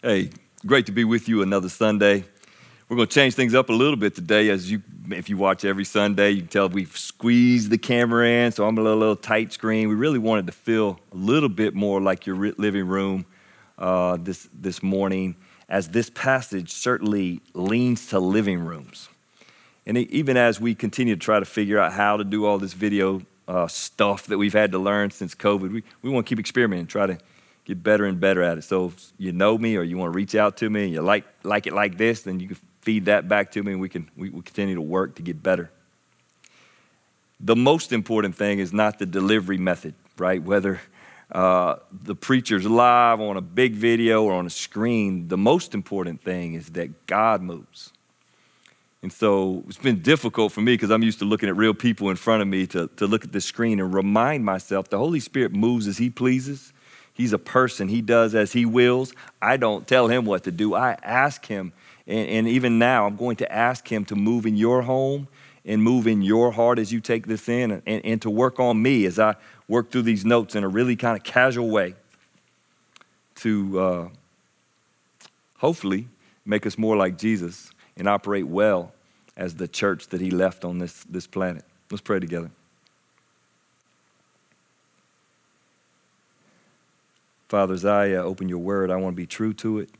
Hey, great to be with you another Sunday. We're going to change things up a little bit today. As you, if you watch every Sunday, you can tell we've squeezed the camera in, so I'm a little, little tight screen. We really wanted to feel a little bit more like your living room uh, this this morning, as this passage certainly leans to living rooms. And even as we continue to try to figure out how to do all this video uh, stuff that we've had to learn since COVID, we, we want to keep experimenting, try to get better and better at it. So if you know me or you want to reach out to me and you like, like it like this, then you can feed that back to me and we can we, we continue to work to get better. The most important thing is not the delivery method, right? Whether uh, the preacher's live on a big video or on a screen, the most important thing is that God moves. And so it's been difficult for me because I'm used to looking at real people in front of me to, to look at the screen and remind myself the Holy Spirit moves as He pleases. He's a person. He does as he wills. I don't tell him what to do. I ask him. And, and, even now, I'm going to ask him to move in your home and move in your heart as you take this in and, and, and to work on me as I work through these notes in a really kind of casual way to uh, hopefully make us more like Jesus and operate well as the church that he left on this, this planet. Let's pray together. Father, as I open your word, I want to be true to it.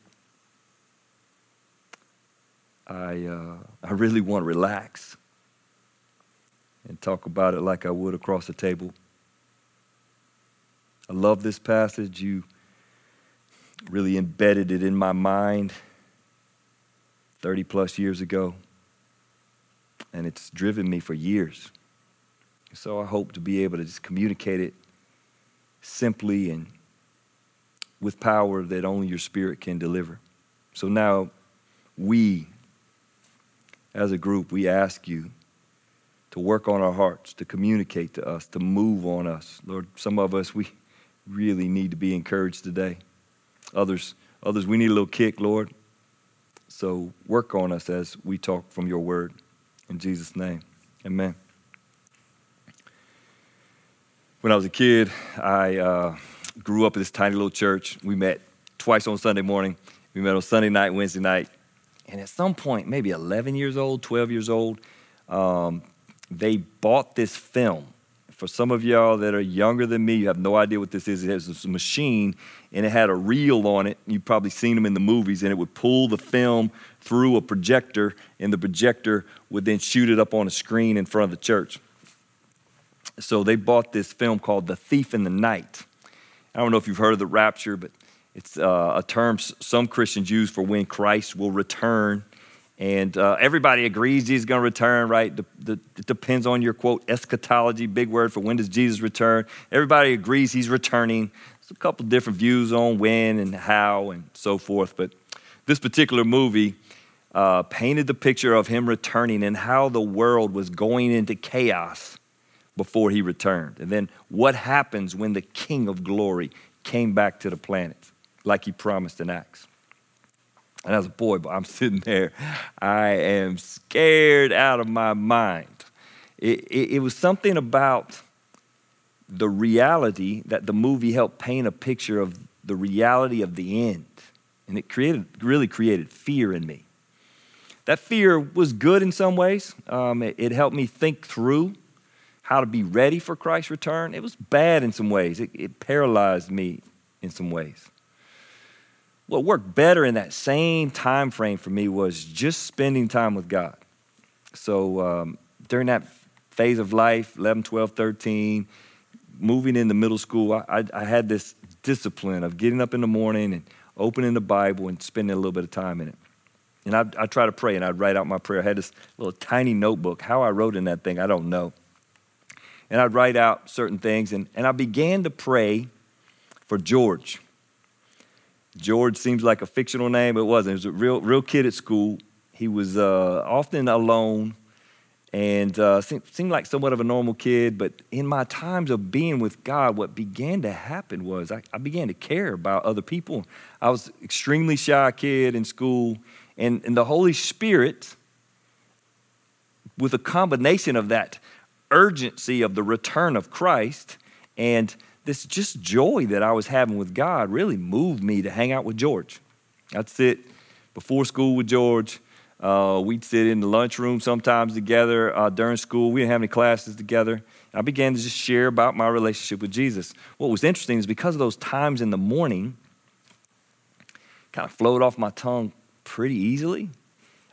I, uh, I really want to relax and talk about it like I would across the table. I love this passage. You really embedded it in my mind 30 plus years ago, and it's driven me for years. So I hope to be able to just communicate it simply and with power that only your spirit can deliver. So now we, as a group, we ask you to work on our hearts, to communicate to us, to move on us. Lord, some of us, we really need to be encouraged today. Others, others, we need a little kick, Lord. So work on us as we talk from your word. In Jesus' name, amen. When I was a kid, I. Uh, grew up in this tiny little church. We met twice on Sunday morning. We met on Sunday night, Wednesday night. And at some point, maybe 11 years old, 12 years old, um, they bought this film. For some of y'all that are younger than me, you have no idea what this is. It has a machine and it had a reel on it. You've probably seen them in the movies, and it would pull the film through a projector, and the projector would then shoot it up on a screen in front of the church. So they bought this film called The Thief in the Night. I don't know if you've heard of the rapture, but it's uh, a term some Christians use for when Christ will return. And uh, everybody agrees he's going to return, right? It depends on your quote, eschatology, big word for when does Jesus return. Everybody agrees he's returning. There's a couple different views on when and how and so forth. But this particular movie uh, painted the picture of him returning and how the world was going into chaos before he returned. And then what happens when the King of glory came back to the planet, like he promised in Acts. And as a boy, I'm sitting there, I am scared out of my mind. It, it, it was something about the reality that the movie helped paint a picture of the reality of the end. And it created, really created fear in me. That fear was good in some ways. Um, it, it helped me think through how to be ready for Christ's return, it was bad in some ways. It, it paralyzed me in some ways. What worked better in that same time frame for me was just spending time with God. So um, during that phase of life, 11, 12, 13, moving into middle school, I, I, I had this discipline of getting up in the morning and opening the Bible and spending a little bit of time in it. And I'd, I'd try to pray and I'd write out my prayer. I had this little tiny notebook. How I wrote in that thing, I don't know and I'd write out certain things. And, and I began to pray for George. George seems like a fictional name, but it wasn't. He was a real, real kid at school. He was uh, often alone and uh, seemed, seemed like somewhat of a normal kid. But in my times of being with God, what began to happen was I, I began to care about other people. I was extremely shy kid in school, and, and the Holy Spirit, with a combination of that urgency of the return of Christ and this just joy that I was having with God really moved me to hang out with George. I'd sit before school with George. Uh, we'd sit in the lunchroom sometimes together uh, during school. We didn't have any classes together. I began to just share about my relationship with Jesus. What was interesting is because of those times in the morning, kind of flowed off my tongue pretty easily.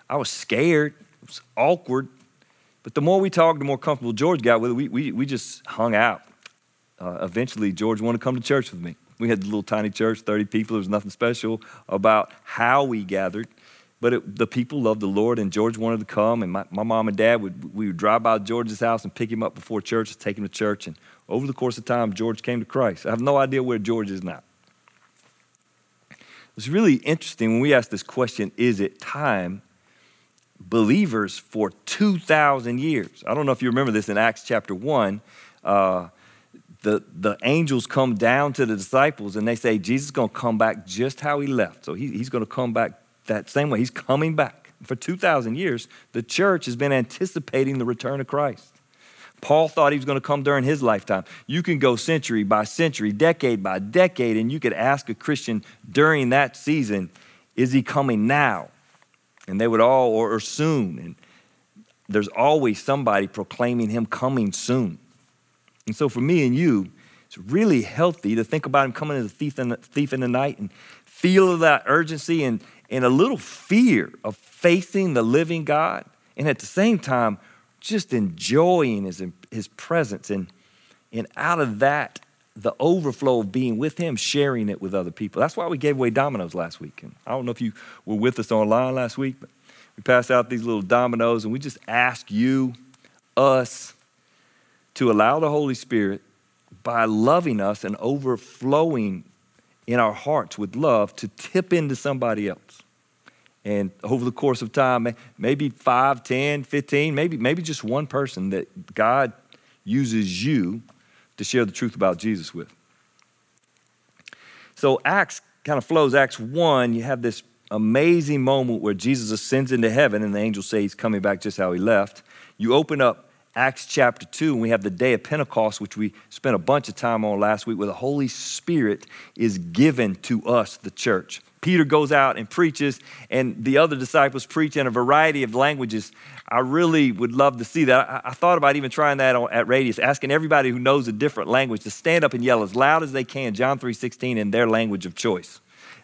I was scared, it was awkward. But the more we talked, the more comfortable George got with it. We, we, we just hung out. Uh, eventually, George wanted to come to church with me. We had a little tiny church, 30 people. There was nothing special about how we gathered. But it, the people loved the Lord, and George wanted to come. And my, my mom and dad would we would drive by George's house and pick him up before church, take him to church. And over the course of time, George came to Christ. I have no idea where George is now. It's really interesting when we ask this question is it time? Believers for 2,000 years. I don't know if you remember this in Acts chapter 1. Uh, the, the angels come down to the disciples and they say, Jesus is going to come back just how he left. So he, he's going to come back that same way. He's coming back. For 2,000 years, the church has been anticipating the return of Christ. Paul thought he was going to come during his lifetime. You can go century by century, decade by decade, and you could ask a Christian during that season, is he coming now? And they would all, or, or soon. And there's always somebody proclaiming him coming soon. And so for me and you, it's really healthy to think about him coming as a thief in the, thief in the night and feel that urgency and, and a little fear of facing the living God. And at the same time, just enjoying his, his presence. And, and out of that, the overflow of being with him, sharing it with other people. That's why we gave away dominoes last week. And I don't know if you were with us online last week, but we passed out these little dominoes and we just ask you, us, to allow the Holy Spirit, by loving us and overflowing in our hearts with love, to tip into somebody else. And over the course of time, maybe 5, 10, 15, maybe, maybe just one person that God uses you to share the truth about Jesus with. So Acts kind of flows. Acts 1, you have this amazing moment where Jesus ascends into heaven and the angels say he's coming back just how he left. You open up Acts chapter 2, and we have the day of Pentecost, which we spent a bunch of time on last week, where the Holy Spirit is given to us, the church. Peter goes out and preaches, and the other disciples preach in a variety of languages. I really would love to see that. I, I thought about even trying that on, at Radius, asking everybody who knows a different language to stand up and yell as loud as they can, John 3.16, in their language of choice.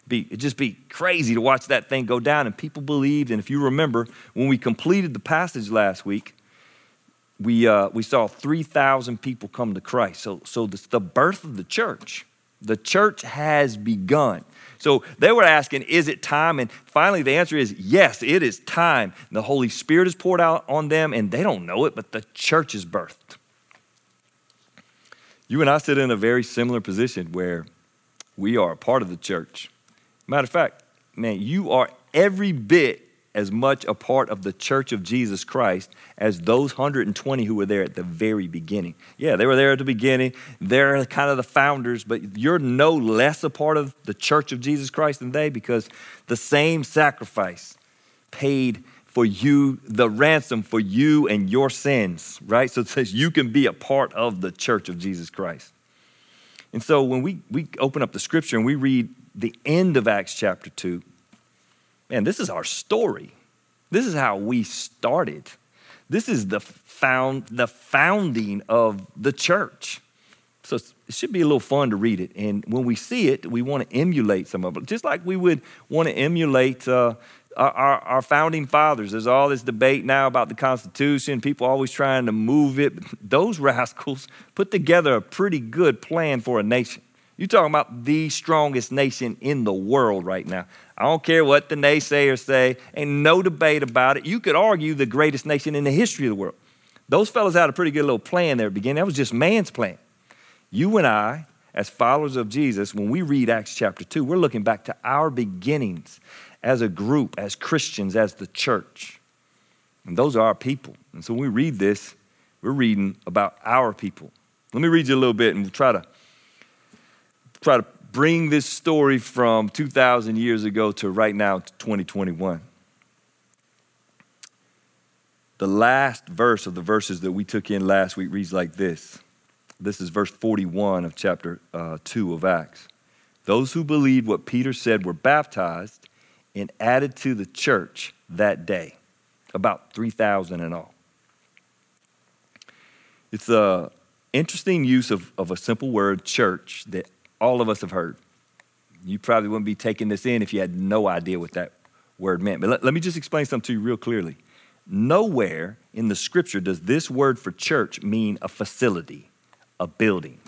Be, it'd just be crazy to watch that thing go down. And people believed, and if you remember, when we completed the passage last week, we, uh, we saw 3,000 people come to Christ. So, so this, the birth of the church, the church has begun. So they were asking, is it time? And finally, the answer is yes, it is time. The Holy Spirit is poured out on them, and they don't know it, but the church is birthed. You and I sit in a very similar position where we are a part of the church. Matter of fact, man, you are every bit as much a part of the church of Jesus Christ as those 120 who were there at the very beginning. Yeah, they were there at the beginning. They're kind of the founders, but you're no less a part of the church of Jesus Christ than they because the same sacrifice paid for you, the ransom for you and your sins, right? So it says you can be a part of the church of Jesus Christ. And so when we, we open up the scripture and we read the end of Acts chapter 2, man, this is our story. This is how we started. This is the found the founding of the church. So it should be a little fun to read it. And when we see it, we want to emulate some of it, just like we would want to emulate uh, our, our, founding fathers. There's all this debate now about the Constitution, people always trying to move it. Those rascals put together a pretty good plan for a nation. You're talking about the strongest nation in the world right now. I don't care what the naysayers say, and no debate about it. You could argue the greatest nation in the history of the world. Those fellas had a pretty good little plan there at the beginning. That was just man's plan. You and I, as followers of Jesus, when we read Acts chapter 2, we're looking back to our beginnings as a group, as Christians, as the church. And those are our people. And so when we read this, we're reading about our people. Let me read you a little bit and we'll try to try to bring this story from 2,000 years ago to right now, to 2021. The last verse of the verses that we took in last week reads like this. This is verse 41 of chapter uh, 2 of Acts. Those who believed what Peter said were baptized, and added to the church that day, about 3,000 in all. It's an interesting use of, of a simple word, church, that all of us have heard. You probably wouldn't be taking this in if you had no idea what that word meant. But let, let me just explain something to you real clearly. Nowhere in the scripture does this word for church mean a facility, a building.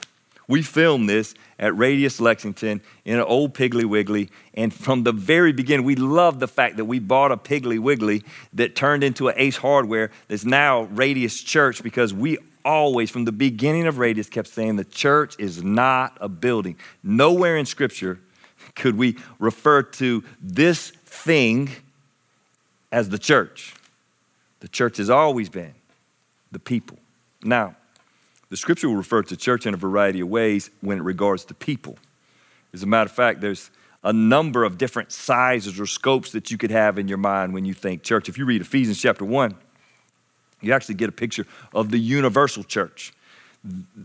We filmed this at Radius Lexington in an old Piggly Wiggly. And from the very beginning, we love the fact that we bought a Piggly Wiggly that turned into an Ace Hardware that's now Radius Church because we always, from the beginning of Radius, kept saying the church is not a building. Nowhere in Scripture could we refer to this thing as the church. The church has always been the people. Now, the scripture will refer to church in a variety of ways when it regards to people. As a matter of fact, there's a number of different sizes or scopes that you could have in your mind when you think church. If you read Ephesians chapter 1, you actually get a picture of the universal church.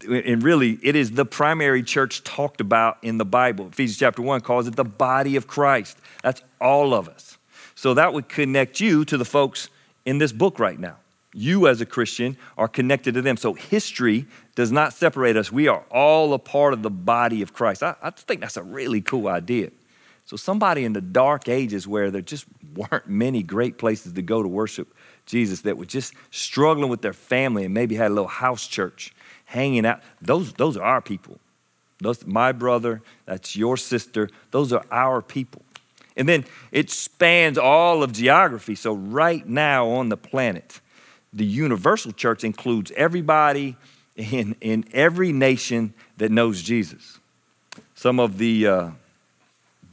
And really, it is the primary church talked about in the Bible. Ephesians chapter 1 calls it the body of Christ. That's all of us. So that would connect you to the folks in this book right now. You, as a Christian, are connected to them. So history does not separate us. We are all a part of the body of Christ. I, I think that's a really cool idea. So, somebody in the dark ages where there just weren't many great places to go to worship Jesus that were just struggling with their family and maybe had a little house church hanging out, those, those are our people. Those, my brother, that's your sister, those are our people. And then it spans all of geography. So, right now on the planet, the universal church includes everybody in, in every nation that knows Jesus. Some of the uh,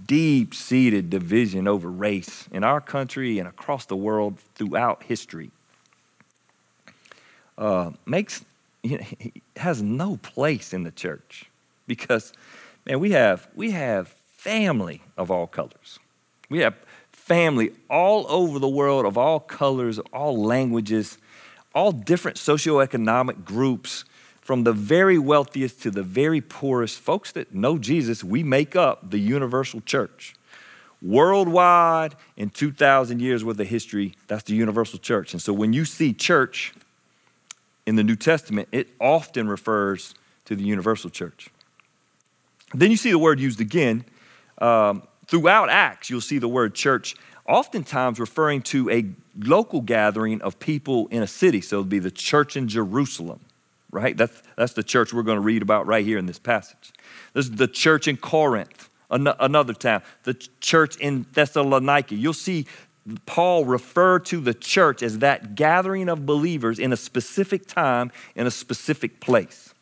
deep seated division over race in our country and across the world throughout history. Uh, makes you know, has no place in the church because man we have we have family of all colors. We have family all over the world of all colors all languages all different socioeconomic groups from the very wealthiest to the very poorest, folks that know Jesus, we make up the universal church. Worldwide, in 2,000 years worth of history, that's the universal church. And so when you see church in the New Testament, it often refers to the universal church. Then you see the word used again. Um, throughout Acts, you'll see the word church, oftentimes referring to a local gathering of people in a city. So it'd be the church in Jerusalem right? That's, that's the church we're going to read about right here in this passage. This is the church in Corinth, an- another town, the church in Thessalonica. You'll see Paul refer to the church as that gathering of believers in a specific time, in a specific place.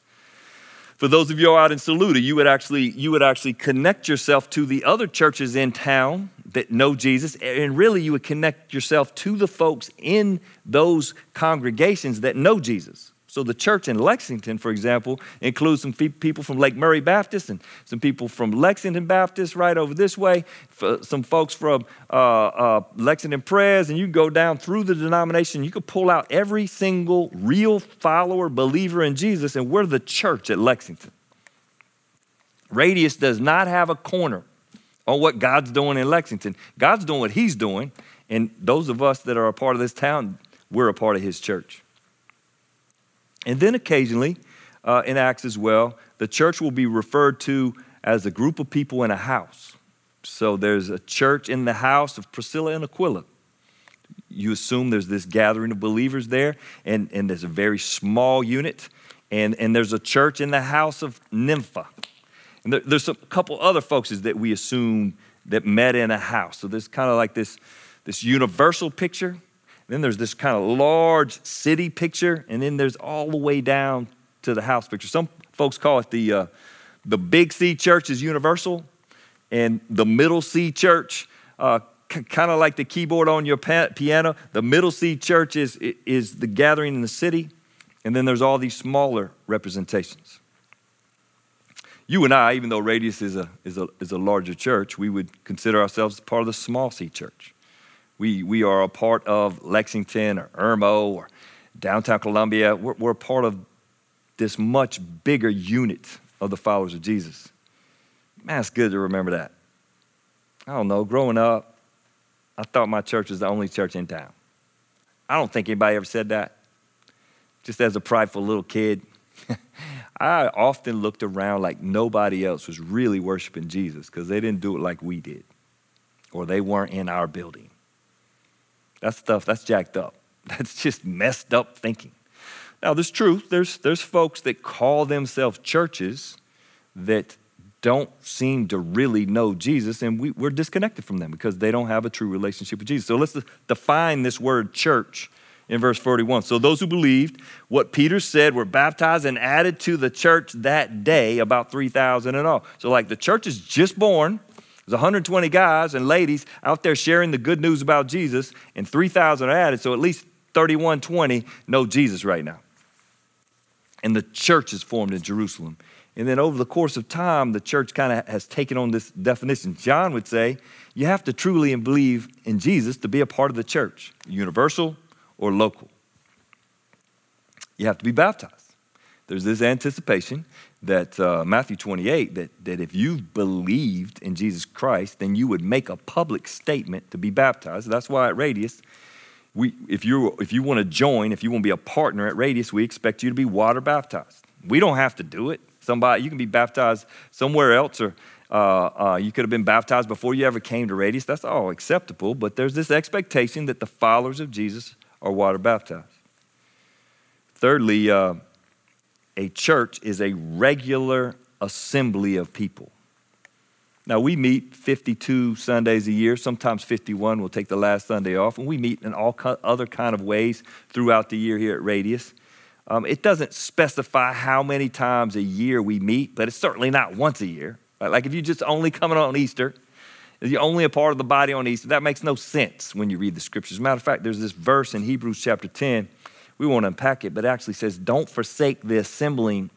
For those of you out in Saluda, you would actually you would actually connect yourself to the other churches in town that know Jesus, and really you would connect yourself to the folks in those congregations that know Jesus. So the church in Lexington, for example, includes some people from Lake Murray Baptist and some people from Lexington Baptist right over this way, some folks from uh, uh, Lexington Pres, and you go down through the denomination. You could pull out every single real follower, believer in Jesus, and we're the church at Lexington. Radius does not have a corner on what God's doing in Lexington. God's doing what He's doing, and those of us that are a part of this town, we're a part of His church. And then occasionally, uh, in Acts as well, the church will be referred to as a group of people in a house. So there's a church in the house of Priscilla and Aquila. You assume there's this gathering of believers there, and, and there's a very small unit, and, and there's a church in the house of Nympha. And there, there's a couple other folks that we assume that met in a house. So there's kind of like this, this universal picture then there's this kind of large city picture, and then there's all the way down to the house picture. Some folks call it the, uh, the big C church is universal, and the middle C church, uh, c- kind of like the keyboard on your pa- piano, the middle C church is, is the gathering in the city, and then there's all these smaller representations. You and I, even though Radius is a, is a, is a larger church, we would consider ourselves part of the small C church. We, we are a part of Lexington or Irmo or downtown Columbia. We're, we're a part of this much bigger unit of the followers of Jesus. Man, it's good to remember that. I don't know, growing up, I thought my church was the only church in town. I don't think anybody ever said that. Just as a prideful little kid, I often looked around like nobody else was really worshiping Jesus because they didn't do it like we did, or they weren't in our building. That stuff, that's jacked up. That's just messed up thinking. Now, there's truth. There's, there's folks that call themselves churches that don't seem to really know Jesus, and we, we're disconnected from them because they don't have a true relationship with Jesus. So let's define this word church in verse 41. So those who believed what Peter said were baptized and added to the church that day, about 3,000 in all. So, like the church is just born. There's 120 guys and ladies out there sharing the good news about Jesus, and 3,000 are added. So at least 3120 know Jesus right now. And the church is formed in Jerusalem. And then over the course of time, the church kind of has taken on this definition. John would say, you have to truly believe in Jesus to be a part of the church, universal or local. You have to be baptized. There's this anticipation that uh, Matthew 28 that, that if you believed in Jesus Christ, then you would make a public statement to be baptized. That's why at Radius, we, if, you if you want to join, if you want to be a partner at Radius, we expect you to be water baptized. We don't have to do it. Somebody, you can be baptized somewhere else, or uh, uh, you could have been baptized before you ever came to Radius. That's all acceptable. But there's this expectation that the followers of Jesus are water baptized. Thirdly, uh, a church is a regular assembly of people. Now, we meet 52 Sundays a year, sometimes 51. We'll take the last Sunday off, and we meet in all other kind of ways throughout the year here at Radius. Um, it doesn't specify how many times a year we meet, but it's certainly not once a year. Right? Like if you're just only coming on Easter, you're only a part of the body on Easter, that makes no sense when you read the scriptures. matter of fact, there's this verse in Hebrews chapter 10. We won't unpack it, but it actually says, Don't forsake the assembling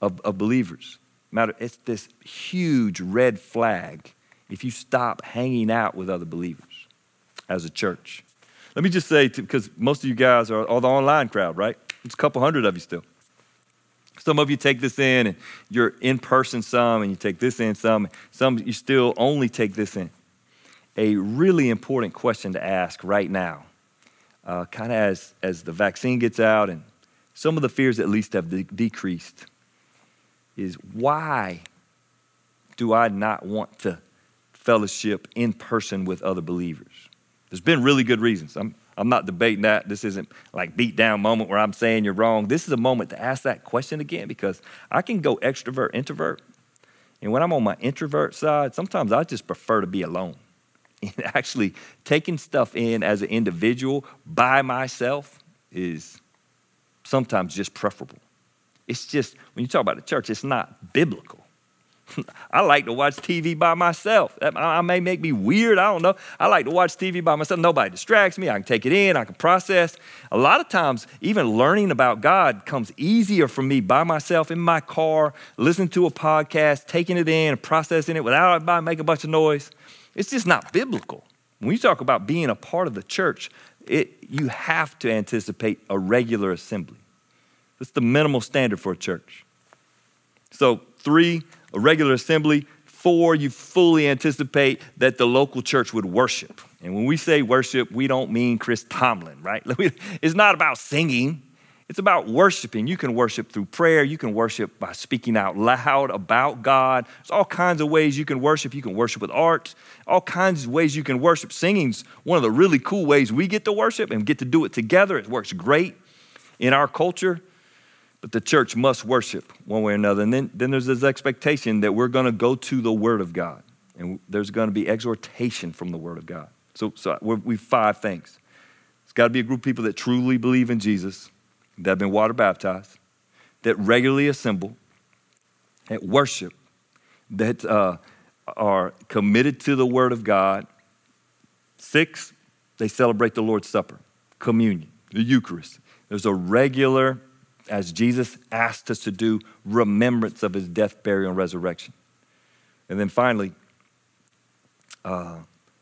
of, of believers. Matter, it's this huge red flag if you stop hanging out with other believers as a church. Let me just say, because most of you guys are, are the online crowd, right? It's a couple hundred of you still. Some of you take this in and you're in person some, and you take this in some. Some you still only take this in. A really important question to ask right now, uh, kind of as, as the vaccine gets out and some of the fears at least have de- decreased is why do I not want to fellowship in person with other believers? There's been really good reasons. I'm, I'm not debating that. This isn't like beat down moment where I'm saying you're wrong. This is a moment to ask that question again because I can go extrovert, introvert. And when I'm on my introvert side, sometimes I just prefer to be alone. And actually taking stuff in as an individual by myself is sometimes just preferable. It's just, when you talk about the church, it's not biblical. I like to watch TV by myself. That I may make me weird. I don't know. I like to watch TV by myself. Nobody distracts me. I can take it in. I can process. A lot of times, even learning about God comes easier for me by myself in my car, listening to a podcast, taking it in, and processing it without everybody making a bunch of noise. It's just not biblical. When you talk about being a part of the church, it, you have to anticipate a regular assembly. That's the minimal standard for a church. So, three, a regular assembly. Four, you fully anticipate that the local church would worship. And when we say worship, we don't mean Chris Tomlin, right? It's not about singing, it's about worshiping. You can worship through prayer, you can worship by speaking out loud about God. There's all kinds of ways you can worship. You can worship with art, all kinds of ways you can worship. Singing's one of the really cool ways we get to worship and get to do it together. It works great in our culture. But the church must worship one way or another. And then, then there's this expectation that we're going to go to the Word of God. And there's going to be exhortation from the Word of God. So, so we have five things. It's got to be a group of people that truly believe in Jesus, that have been water baptized, that regularly assemble, that worship, that uh, are committed to the Word of God. Six, they celebrate the Lord's Supper, communion, the Eucharist. There's a regular as Jesus asked us to do, remembrance of his death, burial, and resurrection. And then finally, uh,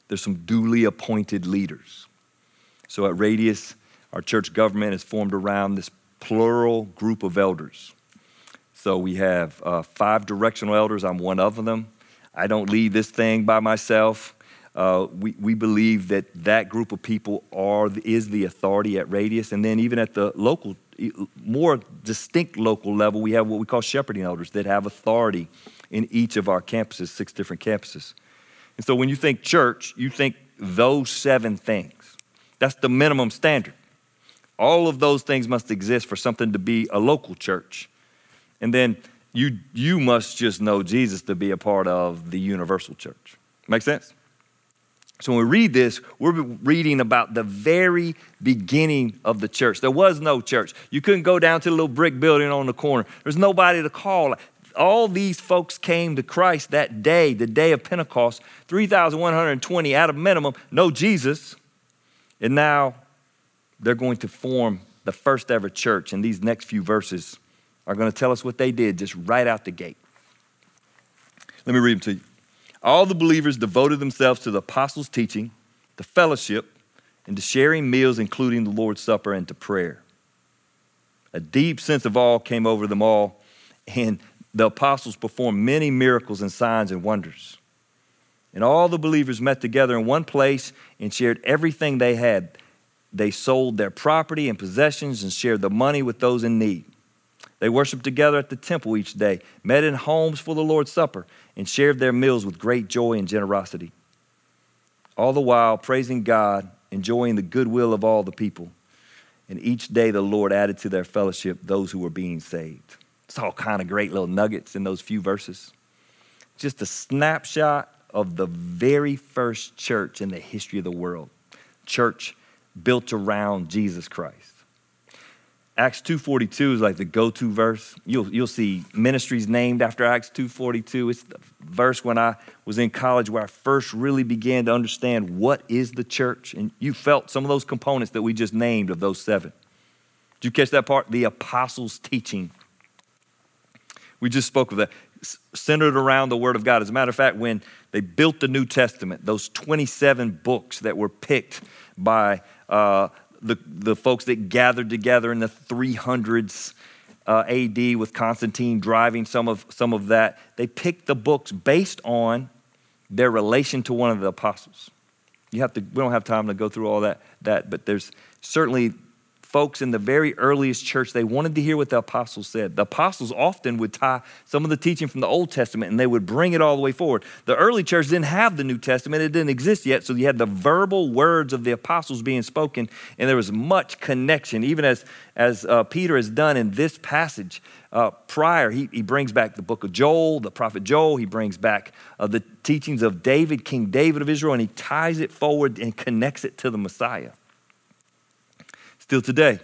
there's some duly appointed leaders. So at Radius, our church government is formed around this plural group of elders. So we have uh, five directional elders. I'm one of them. I don't lead this thing by myself. Uh, we, we believe that that group of people are, is the authority at Radius. And then, even at the local, more distinct local level, we have what we call shepherding elders that have authority in each of our campuses, six different campuses. And so, when you think church, you think those seven things. That's the minimum standard. All of those things must exist for something to be a local church. And then you, you must just know Jesus to be a part of the universal church. Make sense? So when we read this, we're reading about the very beginning of the church. There was no church. You couldn't go down to the little brick building on the corner. There's nobody to call. All these folks came to Christ that day, the day of Pentecost, 3,120 at a minimum, know Jesus. And now they're going to form the first ever church. And these next few verses are going to tell us what they did just right out the gate. Let me read them to you. All the believers devoted themselves to the apostles' teaching, to fellowship, and to sharing meals, including the Lord's Supper, and to prayer. A deep sense of awe came over them all, and the apostles performed many miracles and signs and wonders. And all the believers met together in one place and shared everything they had. They sold their property and possessions and shared the money with those in need. They worshiped together at the temple each day, met in homes for the Lord's Supper, and shared their meals with great joy and generosity. All the while praising God, enjoying the goodwill of all the people. And each day the Lord added to their fellowship those who were being saved. It's all kind of great little nuggets in those few verses. Just a snapshot of the very first church in the history of the world. Church built around Jesus Christ. Acts 2.42 is like the go-to verse. You'll, you'll see ministries named after Acts 2.42. It's the verse when I was in college where I first really began to understand what is the church. And you felt some of those components that we just named of those seven. Did you catch that part? The apostles' teaching. We just spoke of that. Centered around the Word of God. As a matter of fact, when they built the New Testament, those 27 books that were picked by uh, the, the folks that gathered together in the 300s uh, AD with Constantine driving some of, some of that, they picked the books based on their relation to one of the apostles. You have to, we don't have time to go through all that, that but there's certainly folks in the very earliest church, they wanted to hear what the apostles said. The apostles often would tie some of the teaching from the Old Testament and they would bring it all the way forward. The early church didn't have the New Testament, it didn't exist yet, so you had the verbal words of the apostles being spoken, and there was much connection, even as, as uh, Peter has done in this passage. Uh, prior, he, he brings back the book of Joel, the prophet Joel. He brings back uh, the teachings of David, King David of Israel, and he ties it forward and connects it to the Messiah. Still today,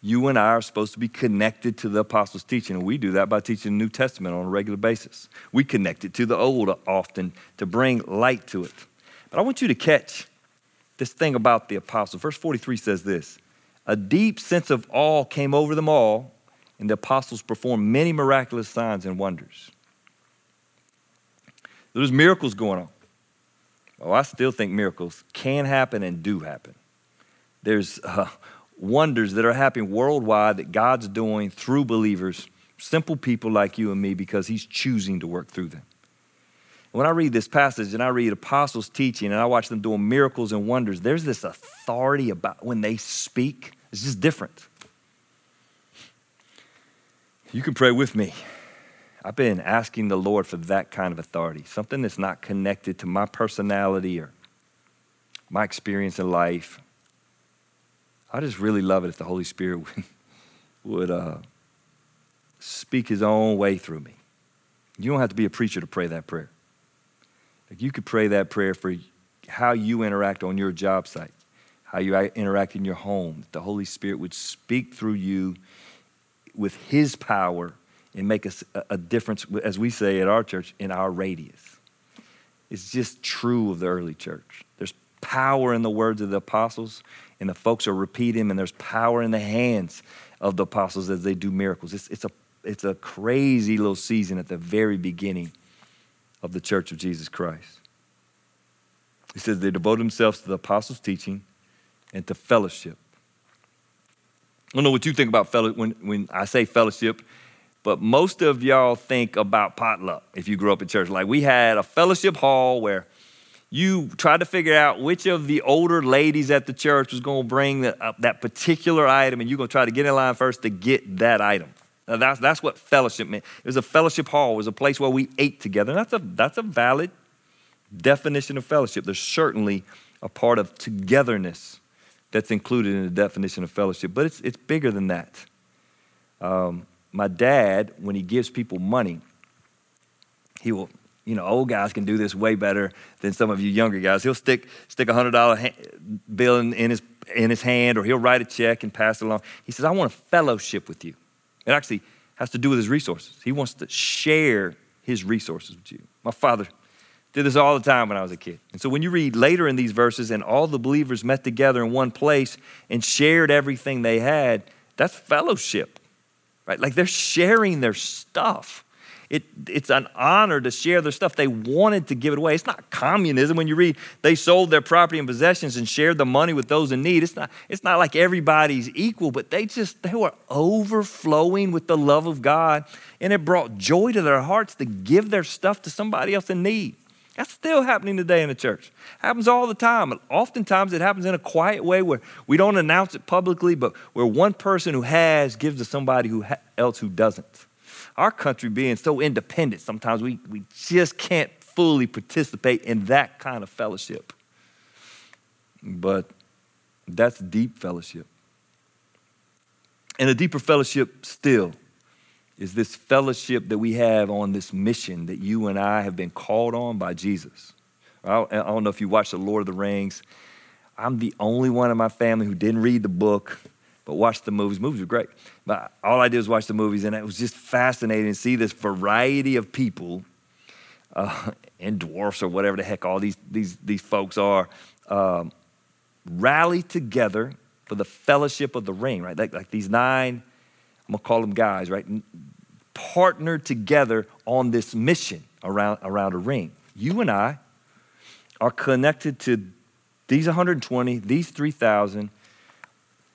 you and I are supposed to be connected to the apostles' teaching, and we do that by teaching the New Testament on a regular basis. We connect it to the Old often to bring light to it. But I want you to catch this thing about the apostles. Verse 43 says this A deep sense of awe came over them all, and the apostles performed many miraculous signs and wonders. There's miracles going on. Oh, I still think miracles can happen and do happen. There's uh, wonders that are happening worldwide that God's doing through believers, simple people like you and me, because He's choosing to work through them. When I read this passage and I read apostles teaching and I watch them doing miracles and wonders, there's this authority about when they speak. It's just different. You can pray with me. I've been asking the Lord for that kind of authority, something that's not connected to my personality or my experience in life, I just really love it if the Holy Spirit would, would uh, speak his own way through me. You don't have to be a preacher to pray that prayer. Like you could pray that prayer for how you interact on your job site, how you interact in your home. The Holy Spirit would speak through you with his power and make a, a difference, as we say at our church, in our radius. It's just true of the early church. There's power in the words of the apostles, and the folks are repeating, and there's power in the hands of the apostles as they do miracles. It's, it's, a, it's a crazy little season at the very beginning of the church of Jesus Christ. He says they devote themselves to the apostles' teaching and to fellowship. I don't know what you think about fellowship when, when I say fellowship, but most of y'all think about potluck if you grew up in church. Like we had a fellowship hall where you tried to figure out which of the older ladies at the church was going to bring the, uh, that particular item, and you're going to try to get in line first to get that item. Now that's, that's what fellowship meant. It was a fellowship hall, it was a place where we ate together. And that's a, that's a valid definition of fellowship. There's certainly a part of togetherness that's included in the definition of fellowship, but it's, it's bigger than that. Um, my dad, when he gives people money, he will you know, old guys can do this way better than some of you younger guys. He'll stick stick a hundred dollar bill in, in, his in his hand, or he'll write a check and pass it along. He says, "I want a fellowship with you." It actually has to do with his resources. He wants to share his resources with you. My father did this all the time when I was a kid. And so when you read later in these verses, and all the believers met together in one place and shared everything they had, that's fellowship, right? Like they're sharing their stuff. It, it's an honor to share their stuff. They wanted to give it away. It's not communism when you read they sold their property and possessions and shared the money with those in need. It's not, it's not like everybody's equal, but they just they were overflowing with the love of God, and it brought joy to their hearts to give their stuff to somebody else in need. That's still happening today in the church. Happens all the time. Oftentimes it happens in a quiet way where we don't announce it publicly, but where one person who has gives to somebody who ha- else who doesn't our country being so independent, sometimes we, we just can't fully participate in that kind of fellowship. But that's deep fellowship. And a deeper fellowship still is this fellowship that we have on this mission that you and I have been called on by Jesus. I don't know if you watched The Lord of the Rings. I'm the only one in my family who didn't read the book but watch the movies. Movies were great. But all I did was watch the movies, and it was just fascinating to see this variety of people uh, and dwarfs or whatever the heck all these, these, these folks are um, rally together for the fellowship of the ring, right? Like, like these nine, I'm gonna call them guys, right? Partner together on this mission around, around a ring. You and I are connected to these 120, these 3,000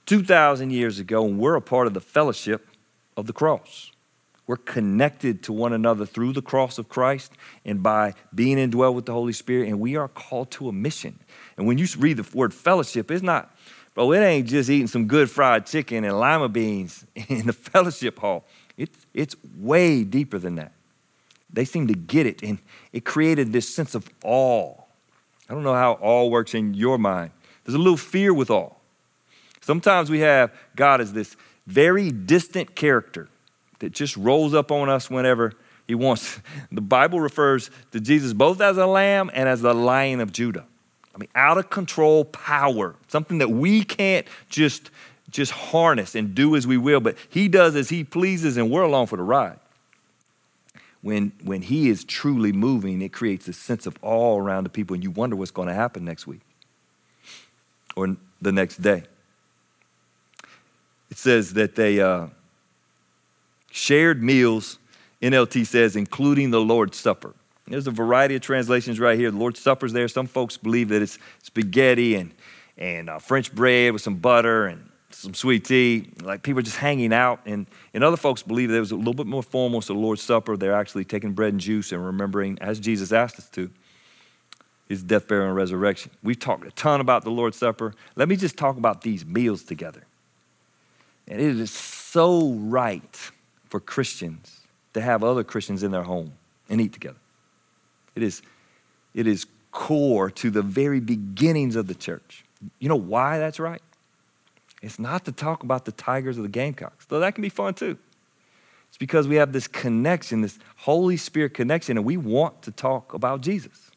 2,000 years ago, and we're a part of the fellowship of the cross. We're connected to one another through the cross of Christ and by being indwelled with the Holy Spirit, and we are called to a mission. And when you read the word fellowship, it's not, bro, it ain't just eating some good fried chicken and lima beans in the fellowship hall. It's, it's way deeper than that. They seem to get it, and it created this sense of awe. I don't know how awe works in your mind. There's a little fear with awe. Sometimes we have God as this very distant character that just rolls up on us whenever he wants. The Bible refers to Jesus both as a lamb and as the lion of Judah. I mean, out of control power, something that we can't just, just harness and do as we will, but he does as he pleases and we're along for the ride. When, when he is truly moving, it creates a sense of awe around the people, and you wonder what's going to happen next week or the next day it says that they uh, shared meals, NLT says, including the Lord's Supper. There's a variety of translations right here. The Lord's Supper's there. Some folks believe that it's spaghetti and, and uh, French bread with some butter and some sweet tea. Like people are just hanging out. And, and other folks believe that it was a little bit more formal. So the Lord's Supper, they're actually taking bread and juice and remembering, as Jesus asked us to, his death, burial, and resurrection. We've talked a ton about the Lord's Supper. Let me just talk about these meals together. And it is so right for Christians to have other Christians in their home and eat together. It is, it is core to the very beginnings of the church. You know why that's right? It's not to talk about the Tigers or the Gamecocks, though that can be fun too. It's because we have this connection, this Holy Spirit connection, and we want to talk about Jesus.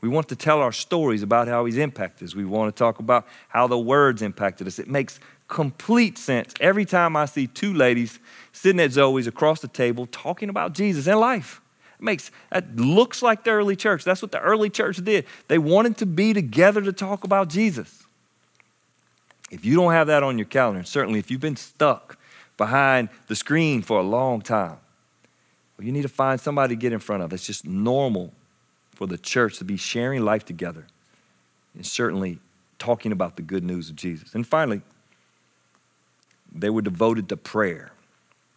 We want to tell our stories about how he's impacted us. We want to talk about how the words impacted us. It makes complete sense every time I see two ladies sitting at Zoe's across the table talking about Jesus and life. It makes that looks like the early church. That's what the early church did. They wanted to be together to talk about Jesus. If you don't have that on your calendar, and certainly if you've been stuck behind the screen for a long time, well, you need to find somebody to get in front of. It's just normal for the church to be sharing life together and certainly talking about the good news of Jesus. And finally, they were devoted to prayer.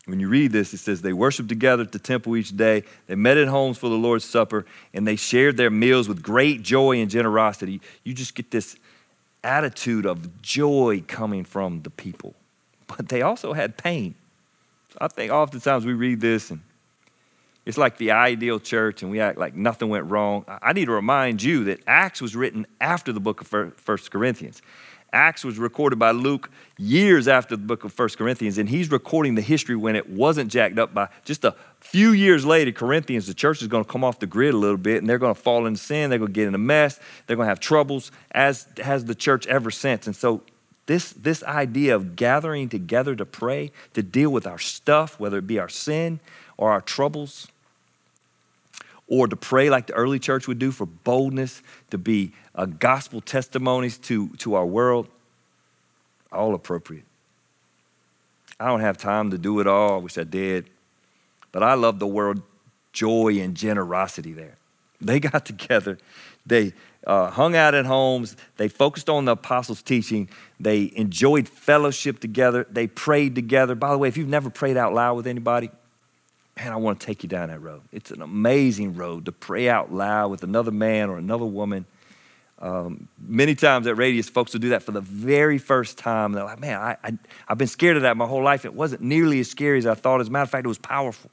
When you read this, it says they worshiped together at the temple each day. They met at homes for the Lord's Supper, and they shared their meals with great joy and generosity. You just get this attitude of joy coming from the people. But they also had pain. I think oftentimes we read this and it's like the ideal church and we act like nothing went wrong. I need to remind you that Acts was written after the book of First Corinthians. Acts was recorded by Luke years after the book of First Corinthians, and he's recording the history when it wasn't jacked up by just a few years later. Corinthians, the church is going to come off the grid a little bit, and they're going to fall into sin. They're going to get in a mess. They're going to have troubles, as has the church ever since. And so, this, this idea of gathering together to pray, to deal with our stuff, whether it be our sin or our troubles, or to pray like the early church would do for boldness, to be uh, gospel testimonies to, to our world, all appropriate. I don't have time to do it all. I wish I did. But I love the word joy and generosity there. They got together, they uh, hung out at homes, they focused on the apostles' teaching, they enjoyed fellowship together, they prayed together. By the way, if you've never prayed out loud with anybody, man, I want to take you down that road. It's an amazing road to pray out loud with another man or another woman. Um, many times at Radius, folks will do that for the very first time. They're like, man, I, I, I've been scared of that my whole life. It wasn't nearly as scary as I thought. As a matter of fact, it was powerful.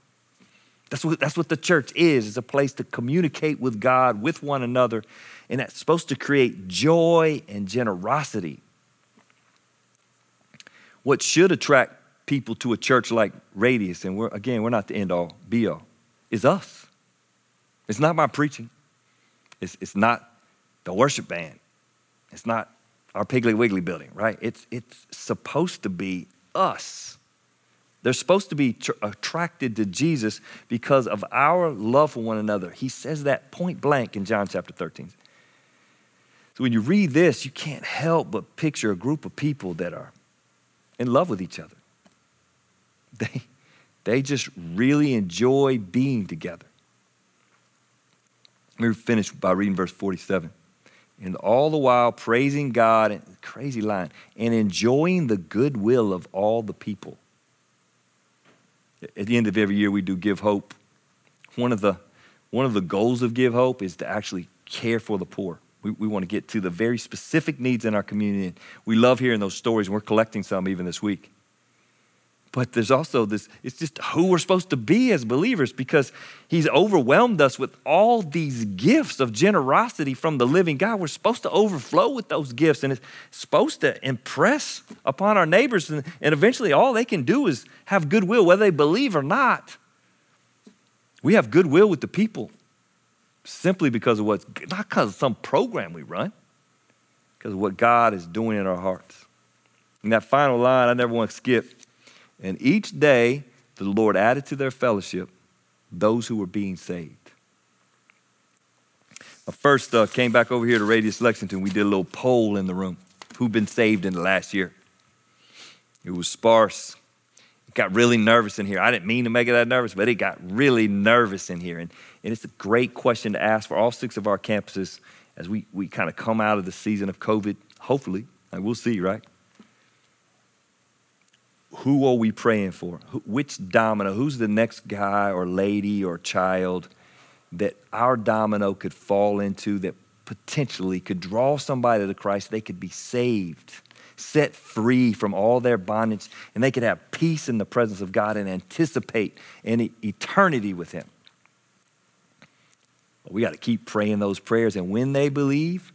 That's what, that's what the church is. It's a place to communicate with God, with one another, and that's supposed to create joy and generosity. What should attract people to a church like Radius, and we're, again, we're not the end all, be all, is us. It's not my preaching. It's, it's not the worship band. It's not our Piggly Wiggly building, right? It's, it's supposed to be us. They're supposed to be tr- attracted to Jesus because of our love for one another. He says that point blank in John chapter 13. So when you read this, you can't help but picture a group of people that are in love with each other. They, they just really enjoy being together. Let me finish by reading verse 47. And all the while praising God, and crazy line, and enjoying the goodwill of all the people. At the end of every year, we do Give Hope. One of the, one of the goals of Give Hope is to actually care for the poor. We, we want to get to the very specific needs in our community. We love hearing those stories. And we're collecting some even this week. But there's also this, it's just who we're supposed to be as believers because He's overwhelmed us with all these gifts of generosity from the living God. We're supposed to overflow with those gifts and it's supposed to impress upon our neighbors. And, and eventually, all they can do is have goodwill, whether they believe or not. We have goodwill with the people simply because of what's, not because of some program we run, because of what God is doing in our hearts. And that final line, I never want to skip and each day, the Lord added to their fellowship those who were being saved. I first uh, came back over here to Radius Lexington. We did a little poll in the room who've been saved in the last year. It was sparse. It got really nervous in here. I didn't mean to make it that nervous, but it got really nervous in here. And, and it's a great question to ask for all six of our campuses as we, we kind of come out of the season of COVID, hopefully. Like we'll see, right? Who are we praying for? Which domino? Who's the next guy or lady or child that our domino could fall into that potentially could draw somebody to Christ? They could be saved, set free from all their bondage, and they could have peace in the presence of God and anticipate an eternity with Him. But we got to keep praying those prayers, and when they believe,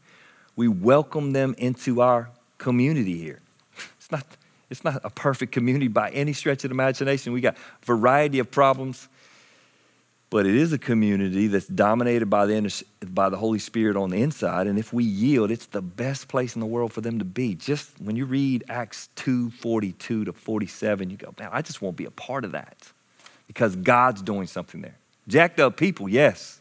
we welcome them into our community here. It's not it's not a perfect community by any stretch of imagination. We got variety of problems, but it is a community that's dominated by the, by the Holy Spirit on the inside. And if we yield, it's the best place in the world for them to be. Just when you read Acts 2 42 to 47, you go, man, I just won't be a part of that because God's doing something there. Jacked up people, yes,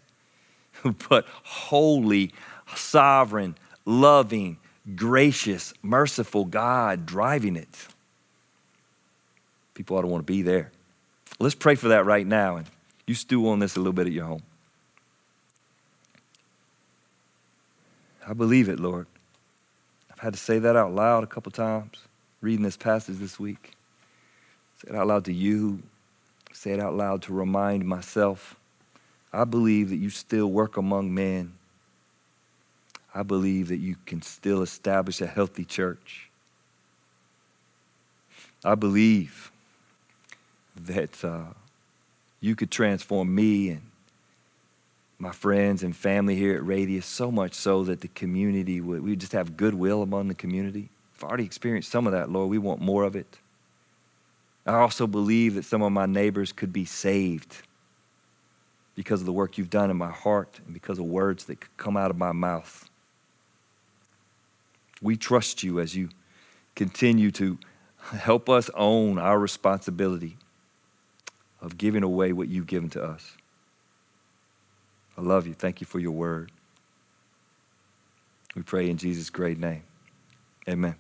but holy, sovereign, loving, gracious, merciful God driving it. People ought to want to be there. Let's pray for that right now, and you stew on this a little bit at your home. I believe it, Lord. I've had to say that out loud a couple times, reading this passage this week. Say it out loud to you say it out loud to remind myself I believe that you still work among men. I believe that you can still establish a healthy church. I believe that uh, you could transform me and my friends and family here at Radius so much so that the community would we just have goodwill among the community. I've already experienced some of that, Lord. We want more of it. I also believe that some of my neighbors could be saved because of the work you've done in my heart and because of words that could come out of my mouth. We trust you as you continue to help us own our responsibility of giving away what you've given to us. I love you. Thank you for your word. We pray in Jesus' great name. Amen.